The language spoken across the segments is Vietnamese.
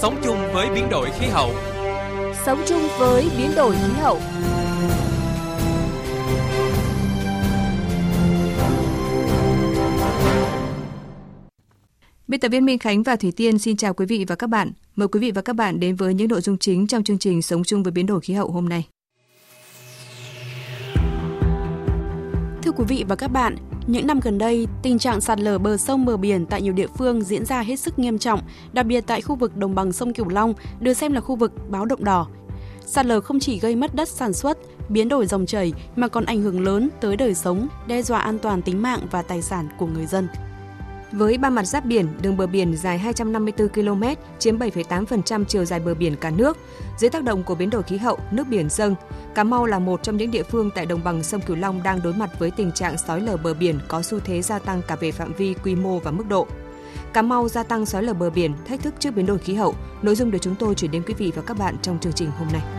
sống chung với biến đổi khí hậu. Sống chung với biến đổi khí hậu. Biên tập viên Minh Khánh và Thủy Tiên xin chào quý vị và các bạn. Mời quý vị và các bạn đến với những nội dung chính trong chương trình Sống chung với biến đổi khí hậu hôm nay. Thưa quý vị và các bạn, những năm gần đây, tình trạng sạt lở bờ sông bờ biển tại nhiều địa phương diễn ra hết sức nghiêm trọng, đặc biệt tại khu vực đồng bằng sông Cửu Long được xem là khu vực báo động đỏ. Sạt lở không chỉ gây mất đất sản xuất, biến đổi dòng chảy mà còn ảnh hưởng lớn tới đời sống, đe dọa an toàn tính mạng và tài sản của người dân. Với ba mặt giáp biển, đường bờ biển dài 254 km, chiếm 7,8% chiều dài bờ biển cả nước. Dưới tác động của biến đổi khí hậu, nước biển dâng, Cà Mau là một trong những địa phương tại đồng bằng sông Cửu Long đang đối mặt với tình trạng sói lở bờ biển có xu thế gia tăng cả về phạm vi, quy mô và mức độ. Cà Mau gia tăng sói lở bờ biển, thách thức trước biến đổi khí hậu. Nội dung được chúng tôi chuyển đến quý vị và các bạn trong chương trình hôm nay.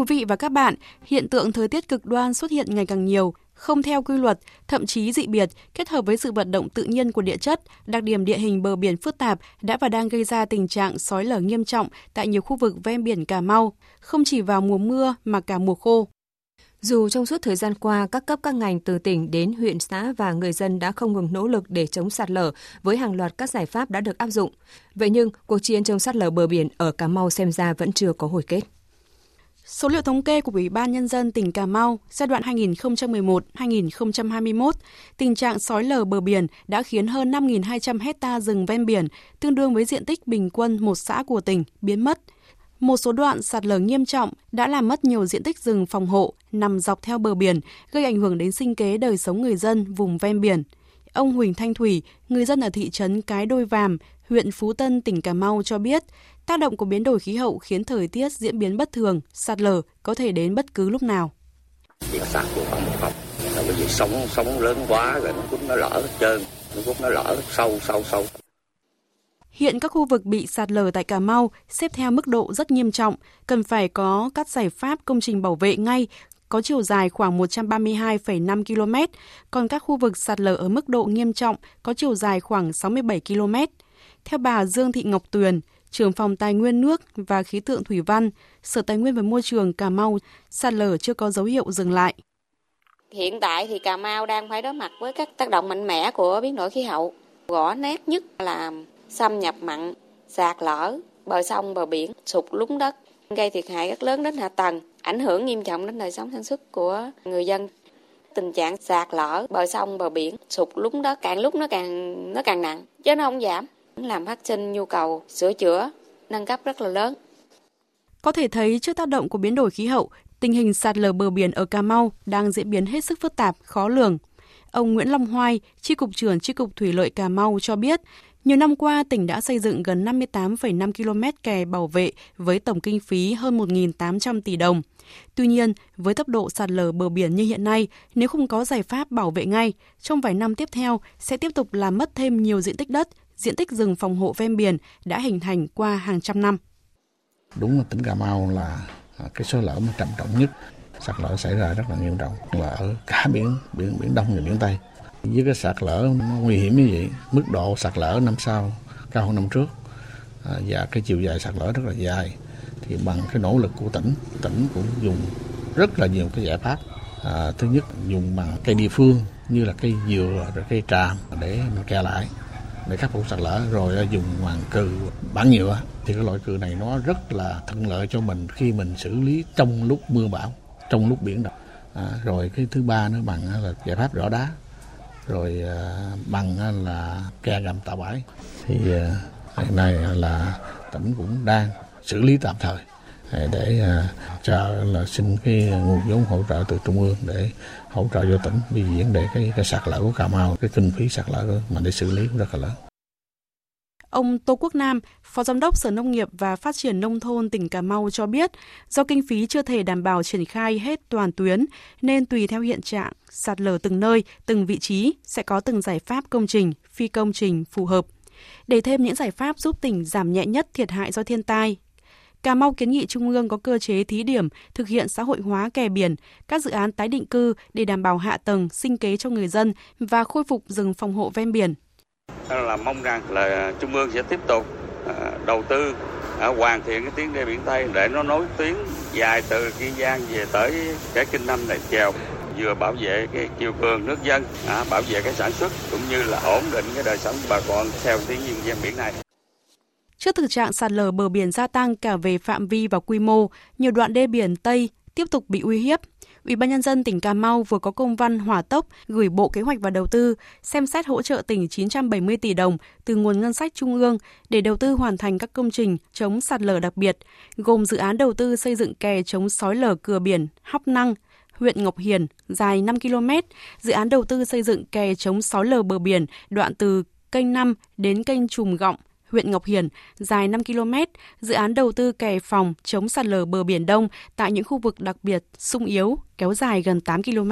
Quý vị và các bạn, hiện tượng thời tiết cực đoan xuất hiện ngày càng nhiều, không theo quy luật, thậm chí dị biệt, kết hợp với sự vận động tự nhiên của địa chất, đặc điểm địa hình bờ biển phức tạp đã và đang gây ra tình trạng sói lở nghiêm trọng tại nhiều khu vực ven biển Cà Mau, không chỉ vào mùa mưa mà cả mùa khô. Dù trong suốt thời gian qua, các cấp các ngành từ tỉnh đến huyện xã và người dân đã không ngừng nỗ lực để chống sạt lở với hàng loạt các giải pháp đã được áp dụng. Vậy nhưng, cuộc chiến chống sạt lở bờ biển ở Cà Mau xem ra vẫn chưa có hồi kết. Số liệu thống kê của Ủy ban Nhân dân tỉnh Cà Mau giai đoạn 2011-2021, tình trạng sói lở bờ biển đã khiến hơn 5.200 hecta rừng ven biển, tương đương với diện tích bình quân một xã của tỉnh, biến mất. Một số đoạn sạt lở nghiêm trọng đã làm mất nhiều diện tích rừng phòng hộ nằm dọc theo bờ biển, gây ảnh hưởng đến sinh kế đời sống người dân vùng ven biển. Ông Huỳnh Thanh Thủy, người dân ở thị trấn Cái Đôi Vàm, huyện Phú Tân, tỉnh Cà Mau cho biết, Tác động của biến đổi khí hậu khiến thời tiết diễn biến bất thường, sạt lở có thể đến bất cứ lúc nào. Điện sạt của khoảng một học, là bởi vì sóng sóng lớn quá rồi nó cũng nó lở hết trơn, nó cũng nó lở sâu sâu sâu. Hiện các khu vực bị sạt lở tại Cà Mau xếp theo mức độ rất nghiêm trọng, cần phải có các giải pháp công trình bảo vệ ngay, có chiều dài khoảng 132,5 km, còn các khu vực sạt lở ở mức độ nghiêm trọng có chiều dài khoảng 67 km. Theo bà Dương Thị Ngọc Tuyền, trưởng phòng Tài nguyên nước và khí tượng thủy văn, Sở Tài nguyên và Môi trường Cà Mau, sạt lở chưa có dấu hiệu dừng lại. Hiện tại thì Cà Mau đang phải đối mặt với các tác động mạnh mẽ của biến đổi khí hậu. gõ nét nhất là xâm nhập mặn, sạt lở, bờ sông, bờ biển, sụt lún đất, gây thiệt hại rất lớn đến hạ tầng, ảnh hưởng nghiêm trọng đến đời sống sản xuất của người dân. Tình trạng sạt lở bờ sông, bờ biển, sụt lún đất càng lúc nó càng nó càng nặng, chứ nó không giảm làm phát sinh nhu cầu sửa chữa, nâng cấp rất là lớn. Có thể thấy trước tác động của biến đổi khí hậu, tình hình sạt lở bờ biển ở Cà Mau đang diễn biến hết sức phức tạp, khó lường. Ông Nguyễn Long Hoai, Tri cục trưởng Tri cục Thủy lợi Cà Mau cho biết, nhiều năm qua, tỉnh đã xây dựng gần 58,5 km kè bảo vệ với tổng kinh phí hơn 1.800 tỷ đồng. Tuy nhiên, với tốc độ sạt lở bờ biển như hiện nay, nếu không có giải pháp bảo vệ ngay, trong vài năm tiếp theo sẽ tiếp tục làm mất thêm nhiều diện tích đất, diện tích rừng phòng hộ ven biển đã hình thành qua hàng trăm năm. Đúng là tỉnh Cà Mau là cái số lở mà trầm trọng nhất. Sạt lở xảy ra rất là nghiêm trọng là ở cả biển biển biển đông và biển tây. Với cái sạt lở nó nguy hiểm như vậy mức độ sạt lở năm sau cao hơn năm trước à, và cái chiều dài sạt lở rất là dài thì bằng cái nỗ lực của tỉnh tỉnh cũng dùng rất là nhiều cái giải pháp. À, thứ nhất dùng bằng cây địa phương như là cây dừa rồi cây tràm để mà che lại để khắc phục sạt lở rồi ờ, dùng hoàng cừ bản nhựa thì cái loại cừ này nó rất là thuận lợi cho mình khi mình xử lý trong lúc mưa bão trong lúc biển động. À, rồi cái thứ ba nữa bằng là giải pháp rõ đá rồi ờ, bằng là ke gầm tạo bãi. Thì ờ, hiện nay là tỉnh cũng đang xử lý tạm thời để à, chờ là xin cái nguồn vốn hỗ trợ từ trung ương để hỗ trợ cho tỉnh vì vấn đề cái, cái sạt lở của Cà Mau cái kinh phí sạt lở mà để xử lý cũng rất là lớn. Ông Tô Quốc Nam, Phó Giám đốc Sở Nông nghiệp và Phát triển Nông thôn tỉnh Cà Mau cho biết, do kinh phí chưa thể đảm bảo triển khai hết toàn tuyến, nên tùy theo hiện trạng, sạt lở từng nơi, từng vị trí, sẽ có từng giải pháp công trình, phi công trình phù hợp. Để thêm những giải pháp giúp tỉnh giảm nhẹ nhất thiệt hại do thiên tai, Cà Mau kiến nghị Trung ương có cơ chế thí điểm thực hiện xã hội hóa kè biển, các dự án tái định cư để đảm bảo hạ tầng, sinh kế cho người dân và khôi phục rừng phòng hộ ven biển. Là mong rằng là Trung ương sẽ tiếp tục à, đầu tư à, hoàn thiện cái tuyến đê biển Tây để nó nối tuyến dài từ Kiên Giang về tới cái kinh năm này chèo vừa bảo vệ cái chiều cường nước dân, à, bảo vệ cái sản xuất cũng như là ổn định cái đời sống bà con theo tuyến nhiên ven biển này. Trước thực trạng sạt lở bờ biển gia tăng cả về phạm vi và quy mô, nhiều đoạn đê biển Tây tiếp tục bị uy hiếp. Ủy ban nhân dân tỉnh Cà Mau vừa có công văn hỏa tốc gửi Bộ Kế hoạch và Đầu tư xem xét hỗ trợ tỉnh 970 tỷ đồng từ nguồn ngân sách trung ương để đầu tư hoàn thành các công trình chống sạt lở đặc biệt, gồm dự án đầu tư xây dựng kè chống sói lở cửa biển Hóc Năng, huyện Ngọc Hiền dài 5 km, dự án đầu tư xây dựng kè chống sói lở bờ biển đoạn từ kênh 5 đến kênh Trùm Gọng, huyện Ngọc Hiển, dài 5 km, dự án đầu tư kè phòng chống sạt lở bờ Biển Đông tại những khu vực đặc biệt sung yếu, kéo dài gần 8 km.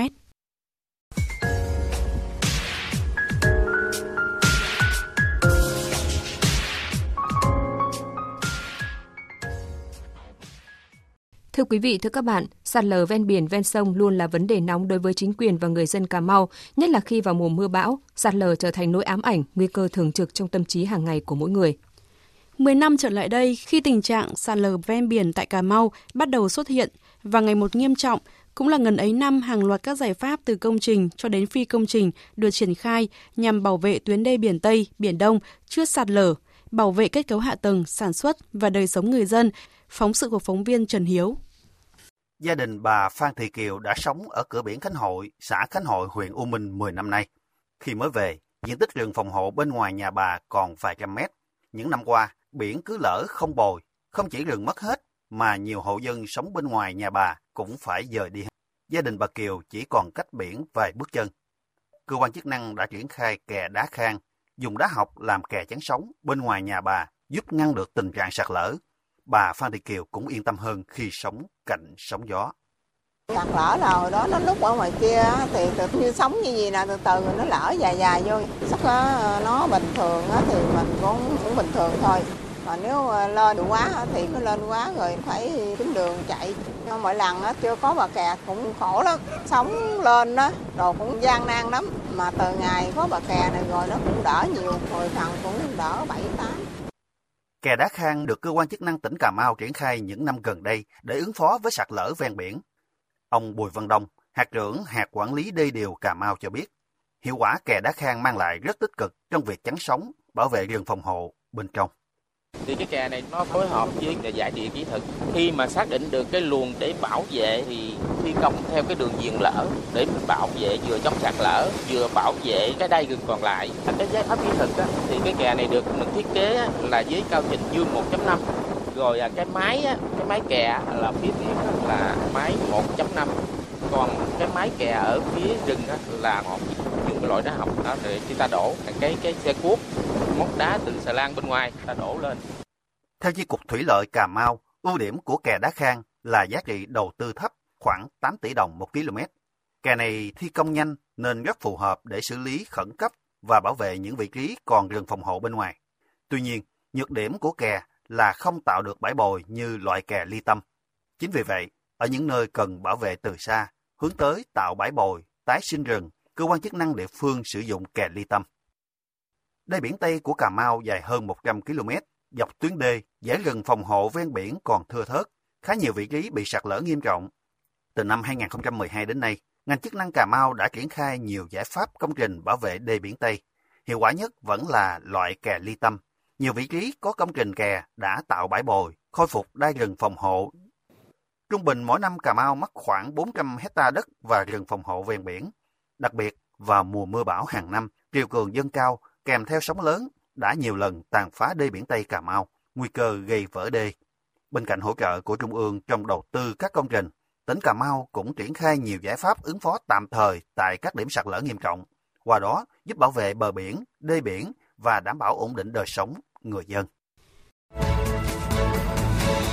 Thưa quý vị, thưa các bạn, sạt lở ven biển, ven sông luôn là vấn đề nóng đối với chính quyền và người dân Cà Mau, nhất là khi vào mùa mưa bão, sạt lở trở thành nỗi ám ảnh, nguy cơ thường trực trong tâm trí hàng ngày của mỗi người. 10 năm trở lại đây, khi tình trạng sạt lở ven biển tại Cà Mau bắt đầu xuất hiện và ngày một nghiêm trọng, cũng là ngần ấy năm hàng loạt các giải pháp từ công trình cho đến phi công trình được triển khai nhằm bảo vệ tuyến đê biển Tây, Biển Đông chưa sạt lở, bảo vệ kết cấu hạ tầng, sản xuất và đời sống người dân. Phóng sự của phóng viên Trần Hiếu. Gia đình bà Phan Thị Kiều đã sống ở cửa biển Khánh Hội, xã Khánh Hội, huyện U Minh 10 năm nay. Khi mới về, diện tích rừng phòng hộ bên ngoài nhà bà còn vài trăm mét. Những năm qua, biển cứ lỡ không bồi, không chỉ rừng mất hết, mà nhiều hộ dân sống bên ngoài nhà bà cũng phải dời đi. Gia đình bà Kiều chỉ còn cách biển vài bước chân. Cơ quan chức năng đã triển khai kè đá khang, dùng đá học làm kè chắn sóng bên ngoài nhà bà, giúp ngăn được tình trạng sạt lở. Bà Phan Thị Kiều cũng yên tâm hơn khi sống cạnh sóng gió. Sạt lở là hồi đó nó lúc ở ngoài kia thì tự như sống như gì nè từ từ nó lỡ dài dài vô. Sắc nó bình thường thì mình cũng cũng bình thường thôi. Mà nếu ờ, lên quá thì cứ lên quá rồi phải tính đường chạy. Nhưng mỗi lần chưa có bà kè cũng khổ lắm. Sống lên đó, đồ cũng gian nan lắm. Mà từ ngày có bà kè này rồi nó cũng đỡ nhiều. Hồi phần cũng đỡ 7-8. Kè đá khang được cơ quan chức năng tỉnh Cà Mau triển khai những năm gần đây để ứng phó với sạt lở ven biển. Ông Bùi Văn Đông, hạt trưởng hạt quản lý đê điều Cà Mau cho biết, hiệu quả kè đá khang mang lại rất tích cực trong việc chắn sóng, bảo vệ rừng phòng hộ bên trong thì cái kè này nó phối hợp với giải địa kỹ thuật. Khi mà xác định được cái luồng để bảo vệ thì thi công theo cái đường viền lở để mình bảo vệ vừa chống sạt lở vừa bảo vệ cái đai rừng còn lại. Cái giải pháp kỹ thuật á, thì cái kè này được mình thiết kế á, là với cao trình dương 1.5 rồi à, cái máy á, cái máy kè là phía phía là máy 1.5 còn cái máy kè ở phía rừng á, là họ dùng cái loại đá học đó để chúng ta đổ. Cái cái xe cuốc móc đá từ xà lan bên ngoài ta đổ lên. Theo chi cục thủy lợi Cà Mau, ưu điểm của kè đá khang là giá trị đầu tư thấp, khoảng 8 tỷ đồng một km. Kè này thi công nhanh nên rất phù hợp để xử lý khẩn cấp và bảo vệ những vị trí còn rừng phòng hộ bên ngoài. Tuy nhiên, nhược điểm của kè là không tạo được bãi bồi như loại kè ly tâm. Chính vì vậy, ở những nơi cần bảo vệ từ xa, hướng tới tạo bãi bồi, tái sinh rừng, cơ quan chức năng địa phương sử dụng kè ly tâm. Đê biển Tây của Cà Mau dài hơn 100 km, dọc tuyến đê, giải rừng phòng hộ ven biển còn thưa thớt, khá nhiều vị trí bị sạt lở nghiêm trọng. Từ năm 2012 đến nay, ngành chức năng Cà Mau đã triển khai nhiều giải pháp công trình bảo vệ đê biển Tây. Hiệu quả nhất vẫn là loại kè ly tâm. Nhiều vị trí có công trình kè đã tạo bãi bồi, khôi phục đai rừng phòng hộ. Trung bình mỗi năm Cà Mau mất khoảng 400 hecta đất và rừng phòng hộ ven biển. Đặc biệt, vào mùa mưa bão hàng năm, triều cường dâng cao kèm theo sóng lớn đã nhiều lần tàn phá đê biển Tây Cà Mau, nguy cơ gây vỡ đê. Bên cạnh hỗ trợ của Trung ương trong đầu tư các công trình, tỉnh Cà Mau cũng triển khai nhiều giải pháp ứng phó tạm thời tại các điểm sạt lở nghiêm trọng, qua đó giúp bảo vệ bờ biển, đê biển và đảm bảo ổn định đời sống người dân.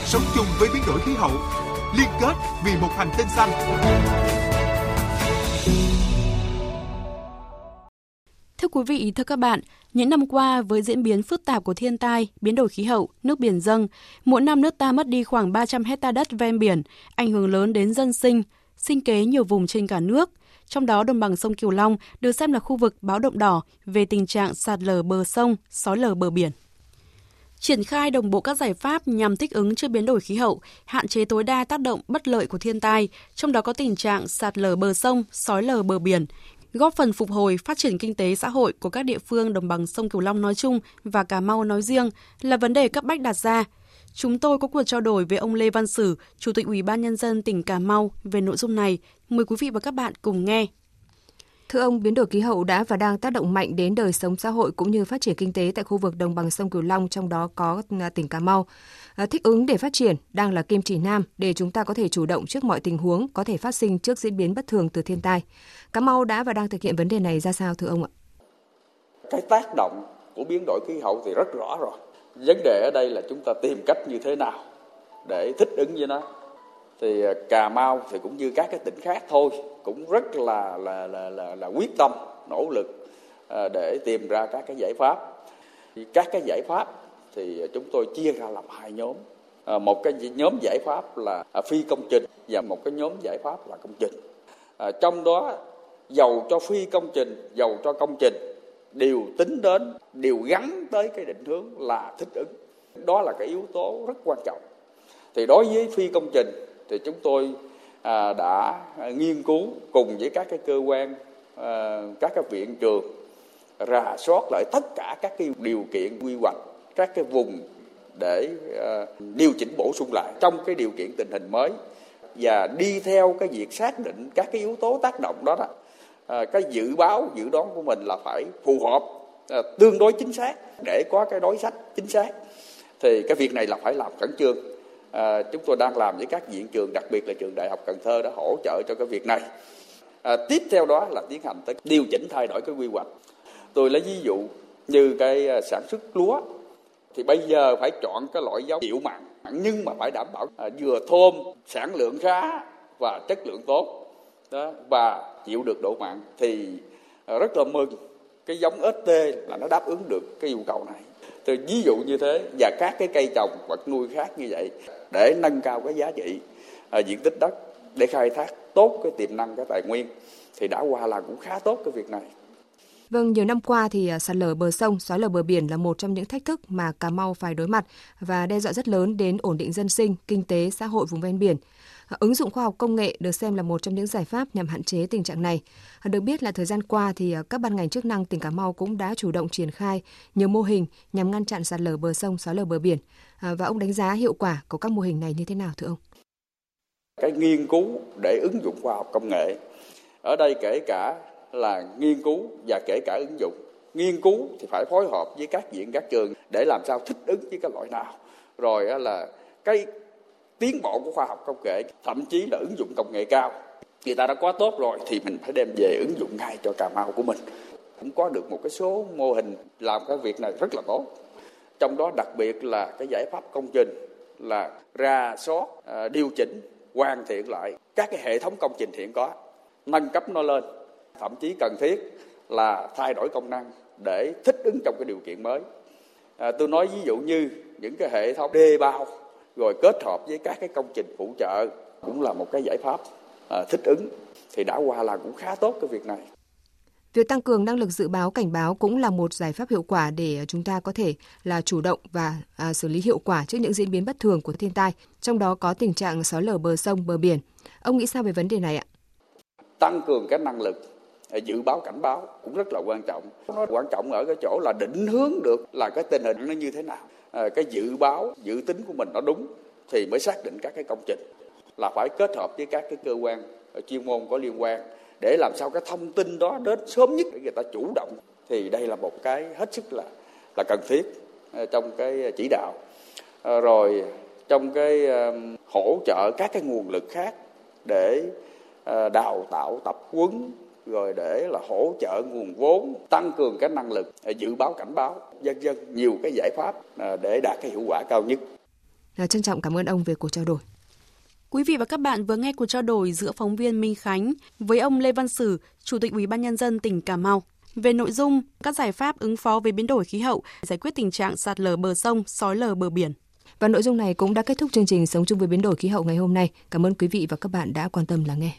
Sống chung với biến đổi khí hậu, liên kết vì một hành tinh xanh. Thưa quý vị, thưa các bạn, những năm qua với diễn biến phức tạp của thiên tai, biến đổi khí hậu, nước biển dâng, mỗi năm nước ta mất đi khoảng 300 hecta đất ven biển, ảnh hưởng lớn đến dân sinh, sinh kế nhiều vùng trên cả nước. Trong đó đồng bằng sông Kiều Long được xem là khu vực báo động đỏ về tình trạng sạt lở bờ sông, sói lở bờ biển triển khai đồng bộ các giải pháp nhằm thích ứng trước biến đổi khí hậu, hạn chế tối đa tác động bất lợi của thiên tai, trong đó có tình trạng sạt lở bờ sông, sói lở bờ biển, góp phần phục hồi phát triển kinh tế xã hội của các địa phương đồng bằng sông Cửu Long nói chung và Cà Mau nói riêng là vấn đề cấp bách đặt ra. Chúng tôi có cuộc trao đổi với ông Lê Văn Sử, Chủ tịch Ủy ban nhân dân tỉnh Cà Mau về nội dung này. Mời quý vị và các bạn cùng nghe. Thưa ông, biến đổi khí hậu đã và đang tác động mạnh đến đời sống xã hội cũng như phát triển kinh tế tại khu vực đồng bằng sông Cửu Long, trong đó có tỉnh Cà Mau. À, thích ứng để phát triển đang là kim chỉ nam để chúng ta có thể chủ động trước mọi tình huống có thể phát sinh trước diễn biến bất thường từ thiên tai. Cà Mau đã và đang thực hiện vấn đề này ra sao thưa ông ạ? Cái tác động của biến đổi khí hậu thì rất rõ rồi. Vấn đề ở đây là chúng ta tìm cách như thế nào để thích ứng với nó. Thì à, Cà Mau thì cũng như các cái tỉnh khác thôi cũng rất là là là là, là quyết tâm nỗ lực à, để tìm ra các cái giải pháp các cái giải pháp thì chúng tôi chia ra làm hai nhóm. À, một cái nhóm giải pháp là à, phi công trình và một cái nhóm giải pháp là công trình. À, trong đó giàu cho phi công trình giàu cho công trình đều tính đến đều gắn tới cái định hướng là thích ứng. Đó là cái yếu tố rất quan trọng. Thì đối với phi công trình thì chúng tôi À, đã nghiên cứu cùng với các cái cơ quan à, các cái viện trường rà soát lại tất cả các cái điều kiện quy hoạch các cái vùng để ờ, điều chỉnh bổ sung lại trong cái điều kiện tình hình mới và đi theo cái việc xác định các cái yếu tố tác động đó đó. Ờ, cái dự báo dự đoán của mình là phải phù hợp ờ, tương đối chính xác để có cái đối sách chính xác. Thì cái việc này là phải làm khẩn trương. À, chúng tôi đang làm với các viện trường đặc biệt là trường đại học cần thơ đã hỗ trợ cho cái việc này. À, tiếp theo đó là tiến hành tới điều chỉnh thay đổi cái quy hoạch. Tôi lấy ví dụ như cái sản xuất lúa thì bây giờ phải chọn cái loại giống chịu mặn nhưng mà phải đảm bảo à, vừa thơm sản lượng khá và chất lượng tốt. Đó và chịu được độ mặn thì à, rất là mừng. Cái giống ST là nó đáp ứng được cái yêu cầu này. Từ ví dụ như thế và các cái cây trồng vật nuôi khác như vậy để nâng cao cái giá trị à, diện tích đất để khai thác tốt cái tiềm năng cái tài nguyên thì đã qua là cũng khá tốt cái việc này. Vâng, nhiều năm qua thì à, sạt lở bờ sông, xói lở bờ biển là một trong những thách thức mà Cà Mau phải đối mặt và đe dọa rất lớn đến ổn định dân sinh, kinh tế, xã hội vùng ven biển. À, ứng dụng khoa học công nghệ được xem là một trong những giải pháp nhằm hạn chế tình trạng này. À, được biết là thời gian qua thì các ban ngành chức năng tỉnh Cà Mau cũng đã chủ động triển khai nhiều mô hình nhằm ngăn chặn sạt lở bờ sông, xói lở bờ biển. Và ông đánh giá hiệu quả của các mô hình này như thế nào thưa ông? Cái nghiên cứu để ứng dụng khoa học công nghệ ở đây kể cả là nghiên cứu và kể cả ứng dụng. Nghiên cứu thì phải phối hợp với các viện, các trường để làm sao thích ứng với cái loại nào. Rồi là cái tiến bộ của khoa học công nghệ, thậm chí là ứng dụng công nghệ cao người ta đã quá tốt rồi thì mình phải đem về ứng dụng ngay cho cà mau của mình cũng có được một cái số mô hình làm cái việc này rất là tốt trong đó đặc biệt là cái giải pháp công trình là ra soát à, điều chỉnh, hoàn thiện lại các cái hệ thống công trình hiện có, nâng cấp nó lên thậm chí cần thiết là thay đổi công năng để thích ứng trong cái điều kiện mới à, tôi nói ví dụ như những cái hệ thống đê bao rồi kết hợp với các cái công trình phụ trợ cũng là một cái giải pháp à, thích ứng thì đã qua là cũng khá tốt cái việc này. Việc tăng cường năng lực dự báo cảnh báo cũng là một giải pháp hiệu quả để chúng ta có thể là chủ động và à, xử lý hiệu quả trước những diễn biến bất thường của thiên tai, trong đó có tình trạng xói lở bờ sông, bờ biển. Ông nghĩ sao về vấn đề này ạ? Tăng cường cái năng lực dự báo cảnh báo cũng rất là quan trọng. Nó quan trọng ở cái chỗ là định hướng được là cái tình hình nó như thế nào. À, cái dự báo dự tính của mình nó đúng thì mới xác định các cái công trình là phải kết hợp với các cái cơ quan ờ, chuyên môn có liên quan để làm sao cái thông tin đó đến sớm nhất để người ta chủ động thì đây là một cái hết sức là là cần thiết ờ, trong cái chỉ đạo à, rồi trong cái hỗ trợ các cái nguồn lực khác để đào tạo tập huấn rồi để là hỗ trợ nguồn vốn tăng cường cái năng lực dự báo cảnh báo dân dân nhiều cái giải pháp à, để đạt cái hiệu quả cao nhất. Là trân trọng cảm ơn ông về cuộc trao đổi. Quý vị và các bạn vừa nghe cuộc trao đổi giữa phóng viên Minh Khánh với ông Lê Văn Sử, Chủ tịch Ủy ban nhân dân tỉnh Cà Mau. về nội dung, các giải pháp ứng phó với biến đổi khí hậu, giải quyết tình trạng sạt lở bờ sông, sói lở bờ biển. Và nội dung này cũng đã kết thúc chương trình Sống chung với biến đổi khí hậu ngày hôm nay. Cảm ơn quý vị và các bạn đã quan tâm lắng nghe.